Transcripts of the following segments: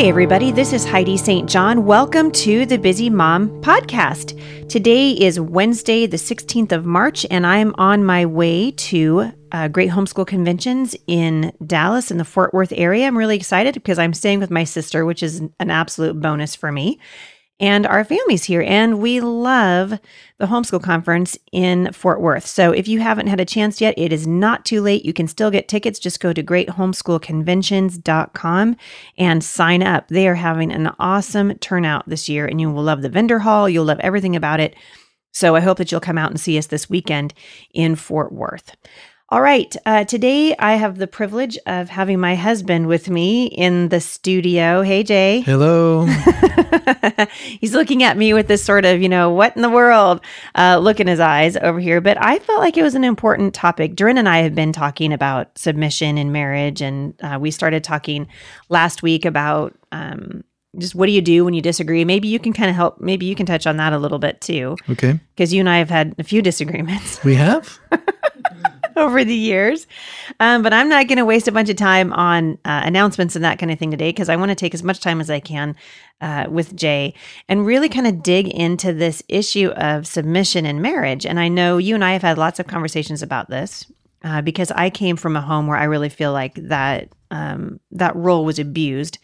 Hey, everybody, this is Heidi St. John. Welcome to the Busy Mom Podcast. Today is Wednesday, the 16th of March, and I'm on my way to uh, Great Homeschool Conventions in Dallas in the Fort Worth area. I'm really excited because I'm staying with my sister, which is an absolute bonus for me and our families here. And we love the homeschool conference in Fort Worth. So if you haven't had a chance yet, it is not too late. You can still get tickets. Just go to greathomeschoolconventions.com and sign up. They are having an awesome turnout this year, and you will love the vendor hall. You'll love everything about it. So I hope that you'll come out and see us this weekend in Fort Worth. All right. Uh, today I have the privilege of having my husband with me in the studio. Hey, Jay. Hello. He's looking at me with this sort of, you know, what in the world uh, look in his eyes over here. But I felt like it was an important topic. Durin and I have been talking about submission in marriage, and uh, we started talking last week about. Um, just what do you do when you disagree? Maybe you can kind of help. Maybe you can touch on that a little bit too. Okay. Because you and I have had a few disagreements. We have? over the years. Um, but I'm not going to waste a bunch of time on uh, announcements and that kind of thing today because I want to take as much time as I can uh, with Jay and really kind of dig into this issue of submission in marriage. And I know you and I have had lots of conversations about this uh, because I came from a home where I really feel like that um, that role was abused.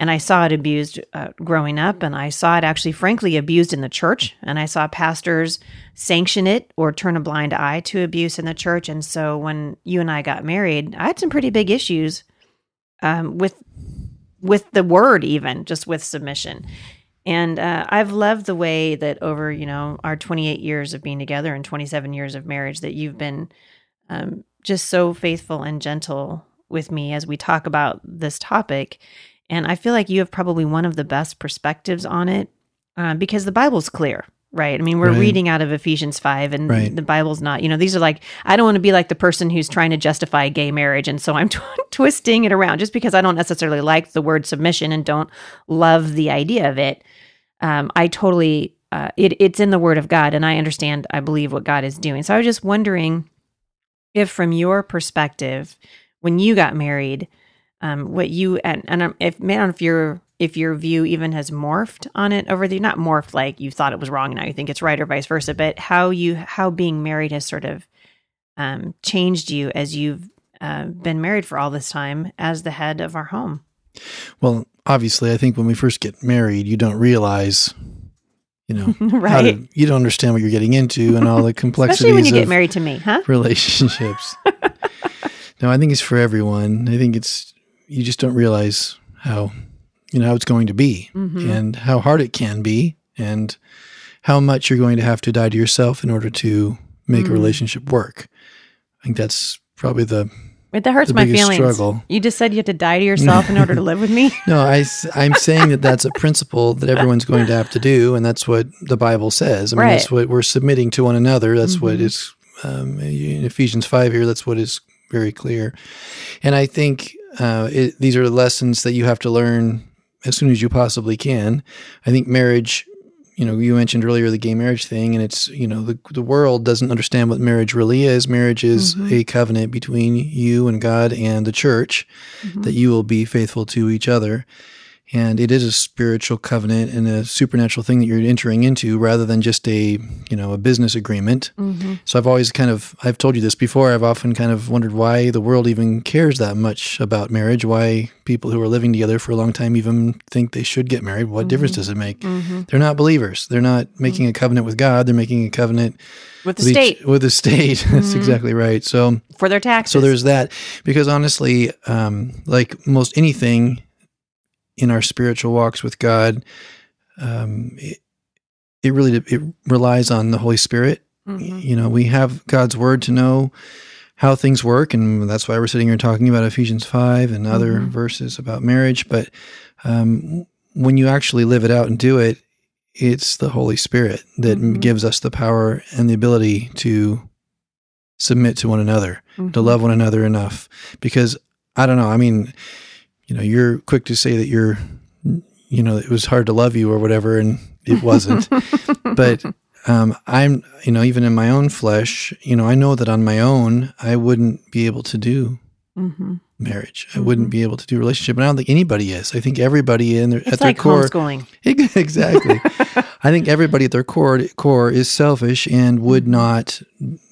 And I saw it abused uh, growing up, and I saw it actually, frankly, abused in the church. And I saw pastors sanction it or turn a blind eye to abuse in the church. And so when you and I got married, I had some pretty big issues um, with with the word, even just with submission. And uh, I've loved the way that over you know our 28 years of being together and 27 years of marriage that you've been um, just so faithful and gentle with me as we talk about this topic and I feel like you have probably one of the best perspectives on it uh, because the Bible's clear, right? I mean, we're right. reading out of Ephesians 5, and right. the Bible's not, you know, these are like, I don't want to be like the person who's trying to justify gay marriage. And so I'm t- twisting it around just because I don't necessarily like the word submission and don't love the idea of it. Um, I totally, uh, it, it's in the Word of God, and I understand, I believe what God is doing. So I was just wondering if, from your perspective, when you got married, um, what you and and if man if your if your view even has morphed on it over the not morphed like you thought it was wrong now you think it's right or vice versa but how you how being married has sort of um, changed you as you've uh, been married for all this time as the head of our home. Well obviously i think when we first get married you don't realize you know right. to, you don't understand what you're getting into and all the complexities especially when you get married to me huh? relationships. No i think it's for everyone. I think it's you just don't realize how you know how it's going to be mm-hmm. and how hard it can be and how much you're going to have to die to yourself in order to make mm. a relationship work. I think that's probably the Wait, that hurts my feelings. Struggle. You just said you have to die to yourself in order to live with me. no, I, I'm saying that that's a principle that everyone's going to have to do, and that's what the Bible says. I mean, right. that's what we're submitting to one another. That's mm-hmm. what is um, in Ephesians five here. That's what is very clear, and I think uh, it, these are lessons that you have to learn as soon as you possibly can. I think marriage, you know, you mentioned earlier the gay marriage thing, and it's, you know, the, the world doesn't understand what marriage really is. Marriage is mm-hmm. a covenant between you and God and the church mm-hmm. that you will be faithful to each other and it is a spiritual covenant and a supernatural thing that you're entering into rather than just a you know a business agreement. Mm-hmm. so i've always kind of i've told you this before i've often kind of wondered why the world even cares that much about marriage why people who are living together for a long time even think they should get married what mm-hmm. difference does it make? Mm-hmm. they're not believers. They're not making a covenant with god. They're making a covenant with the with state. each, with the state. That's mm-hmm. exactly right. So for their taxes. so there's that. Because honestly um, like most anything in our spiritual walks with God, um, it, it really it relies on the Holy Spirit. Mm-hmm. You know, we have God's word to know how things work, and that's why we're sitting here talking about Ephesians five and other mm-hmm. verses about marriage. But um, when you actually live it out and do it, it's the Holy Spirit that mm-hmm. gives us the power and the ability to submit to one another, mm-hmm. to love one another enough. Because I don't know, I mean, you know, you're quick to say that you're, you know, it was hard to love you or whatever, and it wasn't. but um, I'm, you know, even in my own flesh, you know, I know that on my own, I wouldn't be able to do mm-hmm marriage. I wouldn't mm-hmm. be able to do relationship. And I don't think anybody is. I think everybody in their, it's at their like core, homeschooling. exactly. I think everybody at their core core is selfish and would mm-hmm. not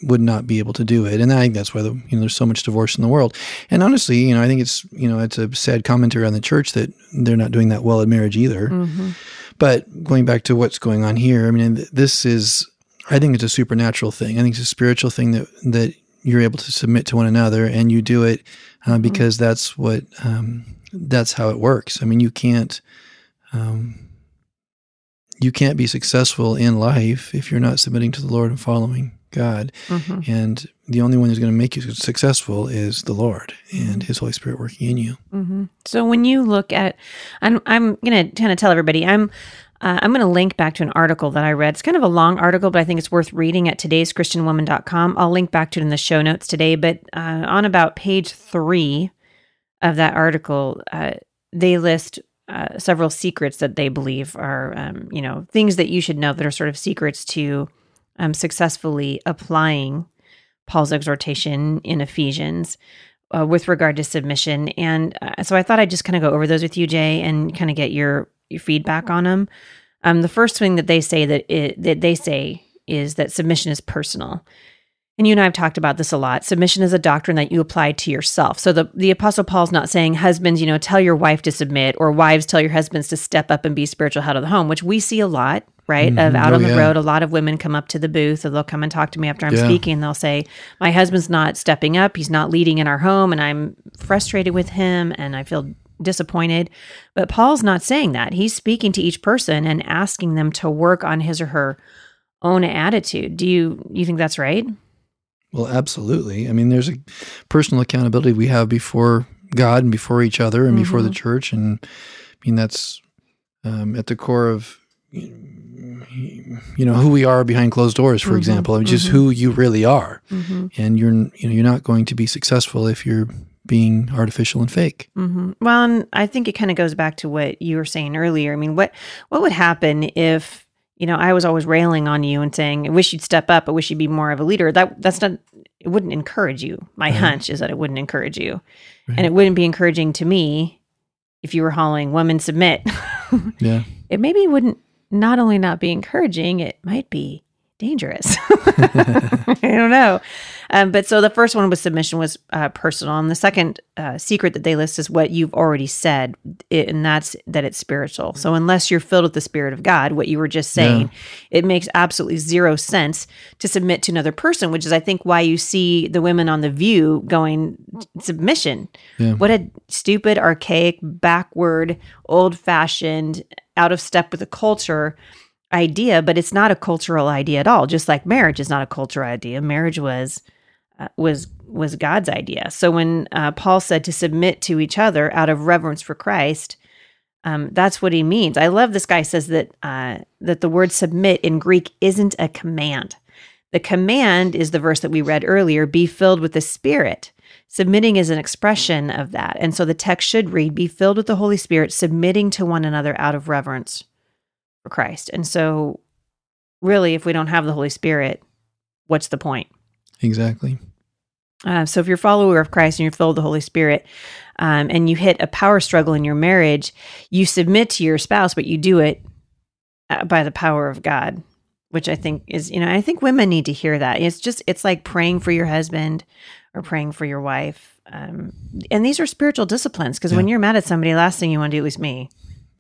would not be able to do it. And I think that's why the, you know there's so much divorce in the world. And honestly, you know, I think it's you know it's a sad commentary on the church that they're not doing that well at marriage either. Mm-hmm. But going back to what's going on here, I mean, this is I think it's a supernatural thing. I think it's a spiritual thing that that you're able to submit to one another and you do it uh, mm-hmm. because that's what um, that's how it works. I mean, you can't um, you can't be successful in life if you're not submitting to the Lord and following God. Mm-hmm. And the only one who's going to make you successful is the Lord and. His Holy Spirit working in you. Mm-hmm. So when you look at, I'm I'm going to kind of tell everybody I'm uh, I'm going to link back to an article that I read. It's kind of a long article, but I think it's worth reading at today's today'schristianwoman.com. I'll link back to it in the show notes today. But uh, on about page three of that article, uh, they list uh, several secrets that they believe are, um, you know, things that you should know that are sort of secrets to um, successfully applying Paul's exhortation in Ephesians. Uh, with regard to submission. And uh, so I thought I'd just kind of go over those with you, Jay, and kind of get your your feedback on them. Um, the first thing that they say that it, that they say is that submission is personal. And you and I have talked about this a lot. Submission is a doctrine that you apply to yourself. So the, the Apostle Paul's not saying, husbands, you know, tell your wife to submit, or wives, tell your husbands to step up and be spiritual head of the home, which we see a lot, right? Mm-hmm. Of out oh, on the yeah. road, a lot of women come up to the booth or they'll come and talk to me after I'm yeah. speaking. And they'll say, my husband's not stepping up. He's not leading in our home. And I'm frustrated with him and I feel disappointed. But Paul's not saying that. He's speaking to each person and asking them to work on his or her own attitude. Do you you think that's right? Well, absolutely. I mean, there's a personal accountability we have before God and before each other and mm-hmm. before the mm-hmm. church, and I mean that's um, at the core of you know who we are behind closed doors, for mm-hmm. example, which is mm-hmm. who you really are, mm-hmm. and you're you know you're not going to be successful if you're being artificial and fake. Mm-hmm. Well, and I think it kind of goes back to what you were saying earlier. I mean, what what would happen if you know I was always railing on you and saying, "I wish you'd step up. I wish you'd be more of a leader." That that's not. It wouldn't encourage you. My right. hunch is that it wouldn't encourage you, right. and it wouldn't be encouraging to me if you were hauling "Women submit." yeah, it maybe wouldn't. Not only not be encouraging, it might be dangerous. I don't know. Um, but so the first one was submission was uh, personal, and the second uh, secret that they list is what you've already said, it, and that's that it's spiritual. So unless you're filled with the Spirit of God, what you were just saying, yeah. it makes absolutely zero sense to submit to another person, which is I think why you see the women on the View going submission. Yeah. What a stupid, archaic, backward, old-fashioned, out of step with the culture idea, but it's not a cultural idea at all. Just like marriage is not a cultural idea. Marriage was uh, was was God's idea. So when uh, Paul said to submit to each other out of reverence for Christ, um, that's what he means. I love this guy says that uh, that the word submit in Greek isn't a command. The command is the verse that we read earlier: "Be filled with the Spirit." Submitting is an expression of that, and so the text should read: "Be filled with the Holy Spirit, submitting to one another out of reverence Christ. And so, really, if we don't have the Holy Spirit, what's the point? Exactly. Uh, so, if you're a follower of Christ and you're filled with the Holy Spirit, um, and you hit a power struggle in your marriage, you submit to your spouse, but you do it uh, by the power of God, which I think is, you know, I think women need to hear that. It's just, it's like praying for your husband or praying for your wife. Um, and these are spiritual disciplines because yeah. when you're mad at somebody, last thing you want to do, is me,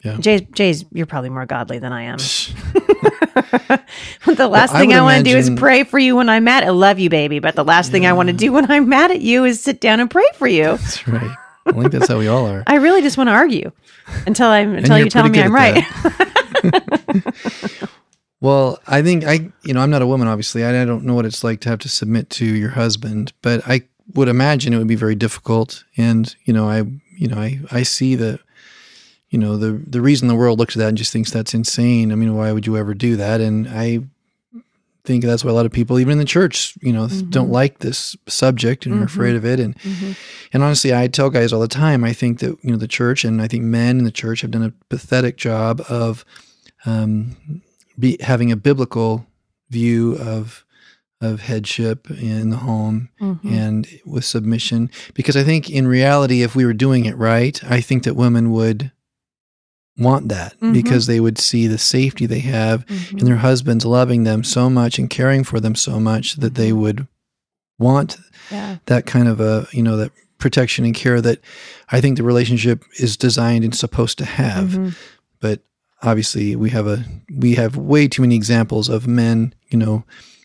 yeah. Jay's, Jay's, you're probably more godly than I am. the last well, thing I, I want to do is pray for you when I'm mad. I love you, baby, but the last yeah. thing I want to do when I'm mad at you is sit down and pray for you. That's right. I think that's how we all are. I really just want to argue until I'm until you tell me I'm right. well, I think I, you know, I'm not a woman, obviously. I, I don't know what it's like to have to submit to your husband, but I would imagine it would be very difficult. And you know, I, you know, I, I see the, you know, the the reason the world looks at that and just thinks that's insane. I mean, why would you ever do that? And I think that's why a lot of people, even in the church, you know, mm-hmm. don't like this subject and mm-hmm. are afraid of it. And mm-hmm. and honestly, I tell guys all the time, I think that you know the church and I think men in the church have done a pathetic job of um, be having a biblical view of of headship in the home mm-hmm. and with submission because i think in reality if we were doing it right i think that women would want that mm-hmm. because they would see the safety they have mm-hmm. in their husbands loving them so much and caring for them so much that they mm-hmm. would want yeah. that kind of a you know that protection and care that I think the relationship is designed and supposed to have. Mm-hmm. But obviously, we have a we have way too many examples of men, you know,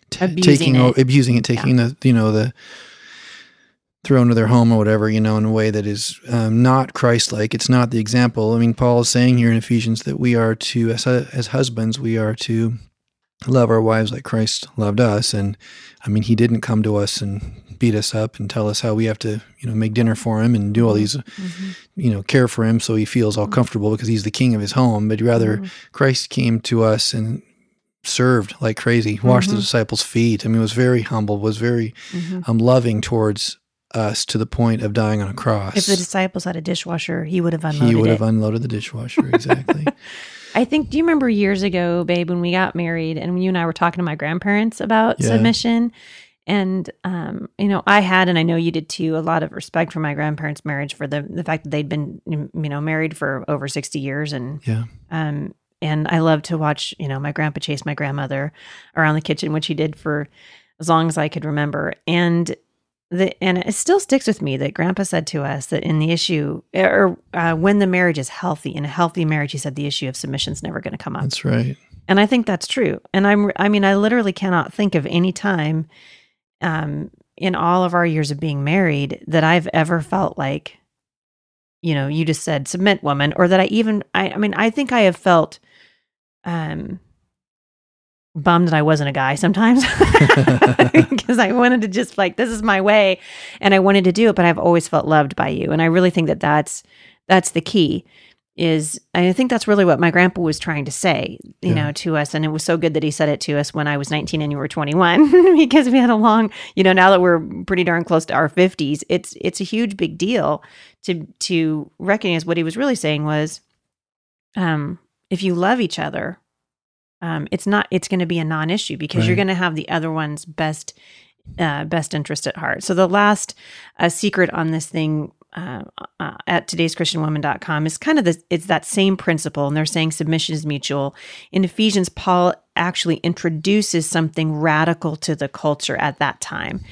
t- taking it. abusing it, taking yeah. the you know the throne to their home or whatever, you know, in a way that is um, not Christ-like. It's not the example. I mean, Paul is saying here in Ephesians that we are to, as, as husbands, we are to love our wives like Christ loved us. And I mean, he didn't come to us and beat us up and tell us how we have to, you know, make dinner for him and do all these, mm-hmm. you know, care for him so he feels all mm-hmm. comfortable because he's the king of his home. But rather, mm-hmm. Christ came to us and served like crazy, washed the mm-hmm. disciples' feet. I mean, was very humble, was very mm-hmm. um, loving towards us to the point of dying on a cross. If the disciples had a dishwasher, he would have unloaded. He would it. have unloaded the dishwasher exactly. I think. Do you remember years ago, babe, when we got married and you and I were talking to my grandparents about yeah. submission? And um, you know, I had, and I know you did too, a lot of respect for my grandparents' marriage for the the fact that they'd been, you know, married for over sixty years, and yeah, um, and I love to watch, you know, my grandpa chase my grandmother around the kitchen, which he did for as long as I could remember, and the, and it still sticks with me that grandpa said to us that in the issue or uh, when the marriage is healthy in a healthy marriage he said the issue of submission is never going to come up. That's right. And i think that's true. And i'm i mean i literally cannot think of any time um, in all of our years of being married that i've ever felt like you know you just said submit woman or that i even i, I mean i think i have felt um bummed that I wasn't a guy sometimes because I wanted to just like this is my way and I wanted to do it but I've always felt loved by you and I really think that that's that's the key is I think that's really what my grandpa was trying to say you yeah. know to us and it was so good that he said it to us when I was 19 and you were 21 because we had a long you know now that we're pretty darn close to our 50s it's it's a huge big deal to to recognize what he was really saying was um if you love each other um, it's not it's going to be a non-issue because right. you're going to have the other one's best uh, best interest at heart. So the last uh, secret on this thing uh, uh, at today'schristianwoman.com is kind of the it's that same principle and they're saying submission is mutual in ephesians paul actually introduces something radical to the culture at that time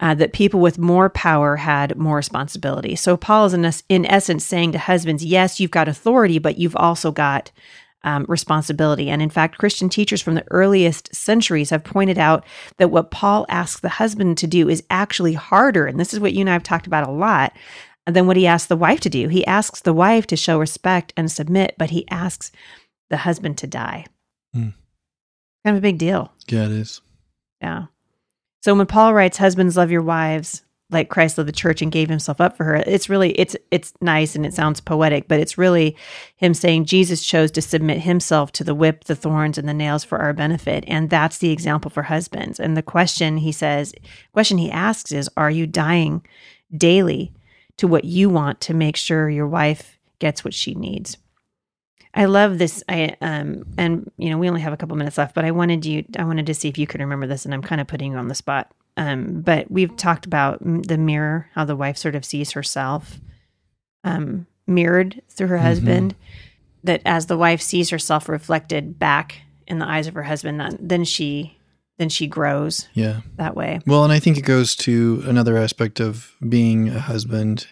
uh, that people with more power had more responsibility so paul is in, in essence saying to husbands yes you've got authority but you've also got um, responsibility. And in fact, Christian teachers from the earliest centuries have pointed out that what Paul asks the husband to do is actually harder. And this is what you and I have talked about a lot than what he asks the wife to do. He asks the wife to show respect and submit, but he asks the husband to die. Mm. Kind of a big deal. Yeah, it is. Yeah. So when Paul writes, Husbands, love your wives like Christ loved the church and gave himself up for her. It's really it's it's nice and it sounds poetic, but it's really him saying Jesus chose to submit himself to the whip, the thorns and the nails for our benefit, and that's the example for husbands. And the question he says, question he asks is, are you dying daily to what you want to make sure your wife gets what she needs? I love this. I um and you know we only have a couple minutes left, but I wanted you. I wanted to see if you could remember this, and I'm kind of putting you on the spot. Um, but we've talked about the mirror, how the wife sort of sees herself um, mirrored through her mm-hmm. husband. That as the wife sees herself reflected back in the eyes of her husband, that, then she then she grows. Yeah, that way. Well, and I think it goes to another aspect of being a husband.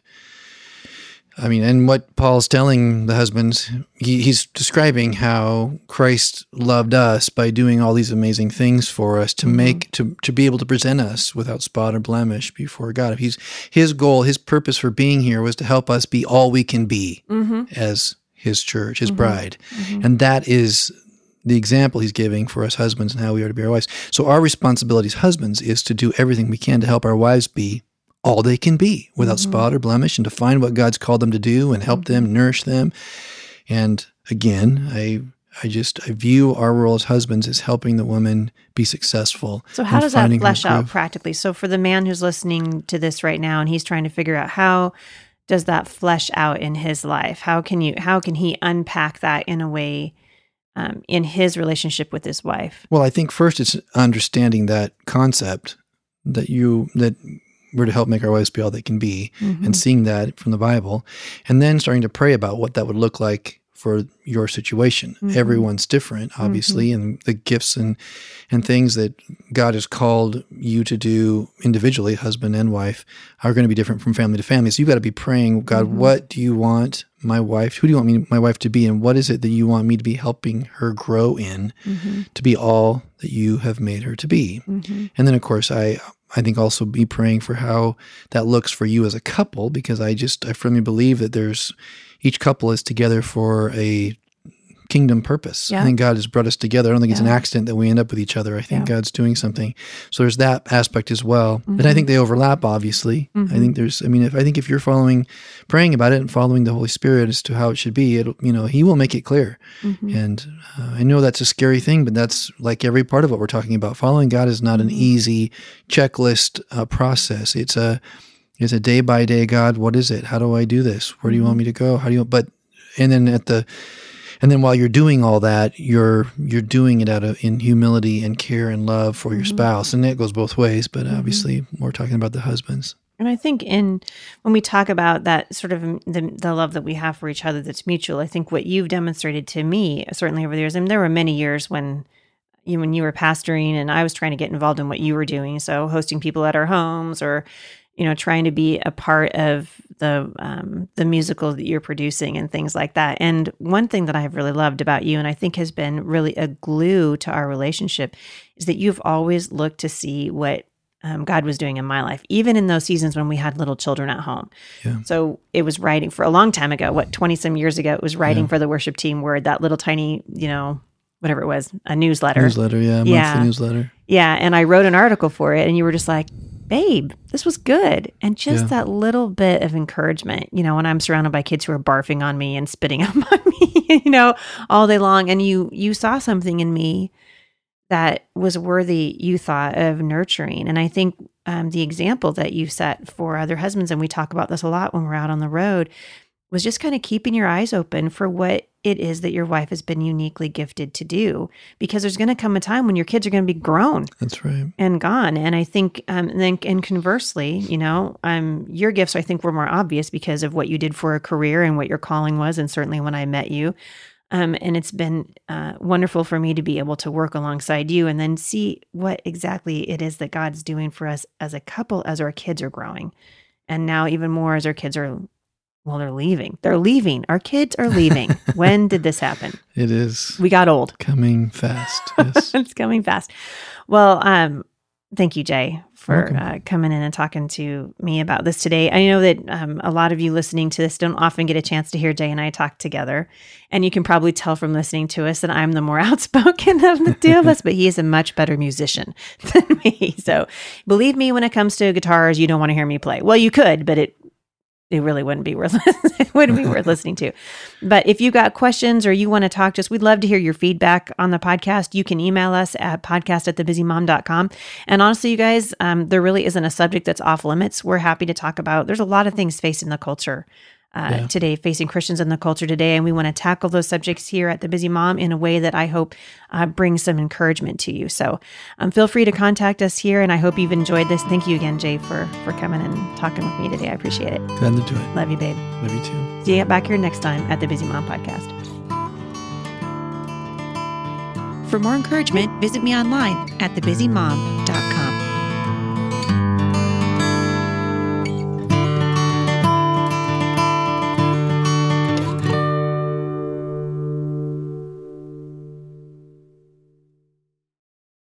I mean, and what Paul's telling the husbands, he, he's describing how Christ loved us by doing all these amazing things for us to mm-hmm. make to to be able to present us without spot or blemish before God. He's his goal, his purpose for being here was to help us be all we can be mm-hmm. as his church, his mm-hmm. bride, mm-hmm. and that is the example he's giving for us husbands and how we are to be our wives. So our responsibility as husbands is to do everything we can to help our wives be all they can be without mm-hmm. spot or blemish and to find what God's called them to do and help them, mm-hmm. nourish them. And again, I I just I view our role as husbands as helping the woman be successful. So how does that flesh out practically? So for the man who's listening to this right now and he's trying to figure out how does that flesh out in his life? How can you how can he unpack that in a way um, in his relationship with his wife? Well, I think first it's understanding that concept that you that we're to help make our wives be all they can be mm-hmm. and seeing that from the Bible and then starting to pray about what that would look like for your situation. Mm-hmm. Everyone's different, obviously, mm-hmm. and the gifts and and things that God has called you to do individually, husband and wife, are going to be different from family to family. So you've got to be praying, God, mm-hmm. what do you want my wife? Who do you want me my wife to be and what is it that you want me to be helping her grow in mm-hmm. to be all that you have made her to be? Mm-hmm. And then of course I I think also be praying for how that looks for you as a couple, because I just, I firmly believe that there's, each couple is together for a kingdom purpose. Yeah. I think God has brought us together. I don't think yeah. it's an accident that we end up with each other. I think yeah. God's doing something. So there's that aspect as well. Mm-hmm. And I think they overlap, obviously. Mm-hmm. I think there's, I mean, if I think if you're following, praying about it and following the Holy Spirit as to how it should be, it'll, you know, He will make it clear. Mm-hmm. And uh, I know that's a scary thing, but that's like every part of what we're talking about. Following God is not an mm-hmm. easy checklist uh, process. It's a, it's a day by day God. What is it? How do I do this? Where do you want mm-hmm. me to go? How do you? But and then at the and then while you're doing all that you're you're doing it out of in humility and care and love for your mm-hmm. spouse and it goes both ways but mm-hmm. obviously we're talking about the husbands and i think in when we talk about that sort of the, the love that we have for each other that's mutual i think what you've demonstrated to me certainly over the years I mean, there were many years when you when you were pastoring and I was trying to get involved in what you were doing. So hosting people at our homes or you know, trying to be a part of the um, the musical that you're producing and things like that. And one thing that I have really loved about you, and I think has been really a glue to our relationship, is that you've always looked to see what um, God was doing in my life, even in those seasons when we had little children at home. Yeah. So it was writing for a long time ago, what, 20 some years ago, it was writing yeah. for the worship team where that little tiny, you know, whatever it was, a newsletter. Newsletter, yeah, monthly yeah. newsletter. Yeah. And I wrote an article for it, and you were just like, babe, this was good. And just yeah. that little bit of encouragement, you know, when I'm surrounded by kids who are barfing on me and spitting up on me, you know, all day long. And you you saw something in me that was worthy, you thought, of nurturing. And I think um, the example that you set for other husbands, and we talk about this a lot when we're out on the road, was just kind of keeping your eyes open for what it is that your wife has been uniquely gifted to do because there's going to come a time when your kids are going to be grown that's right. and gone. And i think um, and then and conversely you know um, your gifts i think were more obvious because of what you did for a career and what your calling was and certainly when i met you. Um, and it's been uh, wonderful for me to be able to work alongside you and then see what exactly it is that god's doing for us as a couple as our kids are growing. And now even more as our kids are well, they're leaving. They're leaving. Our kids are leaving. when did this happen? It is. We got old. Coming fast. Yes. it's coming fast. Well, um, thank you, Jay, for uh, coming in and talking to me about this today. I know that um, a lot of you listening to this don't often get a chance to hear Jay and I talk together. And you can probably tell from listening to us that I'm the more outspoken of the two of us, but he is a much better musician than me. So believe me, when it comes to guitars, you don't want to hear me play. Well, you could, but it it really wouldn't be worth it wouldn't be worth listening to. But if you've got questions or you want to talk to us, we'd love to hear your feedback on the podcast. You can email us at podcast at thebusymom.com. And honestly, you guys, um, there really isn't a subject that's off limits. We're happy to talk about. There's a lot of things facing the culture uh, yeah. today, facing Christians in the culture today. And we want to tackle those subjects here at The Busy Mom in a way that I hope uh, brings some encouragement to you. So um, feel free to contact us here. And I hope you've enjoyed this. Thank you again, Jay, for, for coming and talking with me today. I appreciate it. Glad to do it. Love you, babe. Love you too. See you back here next time at The Busy Mom Podcast. For more encouragement, visit me online at thebusymom.com.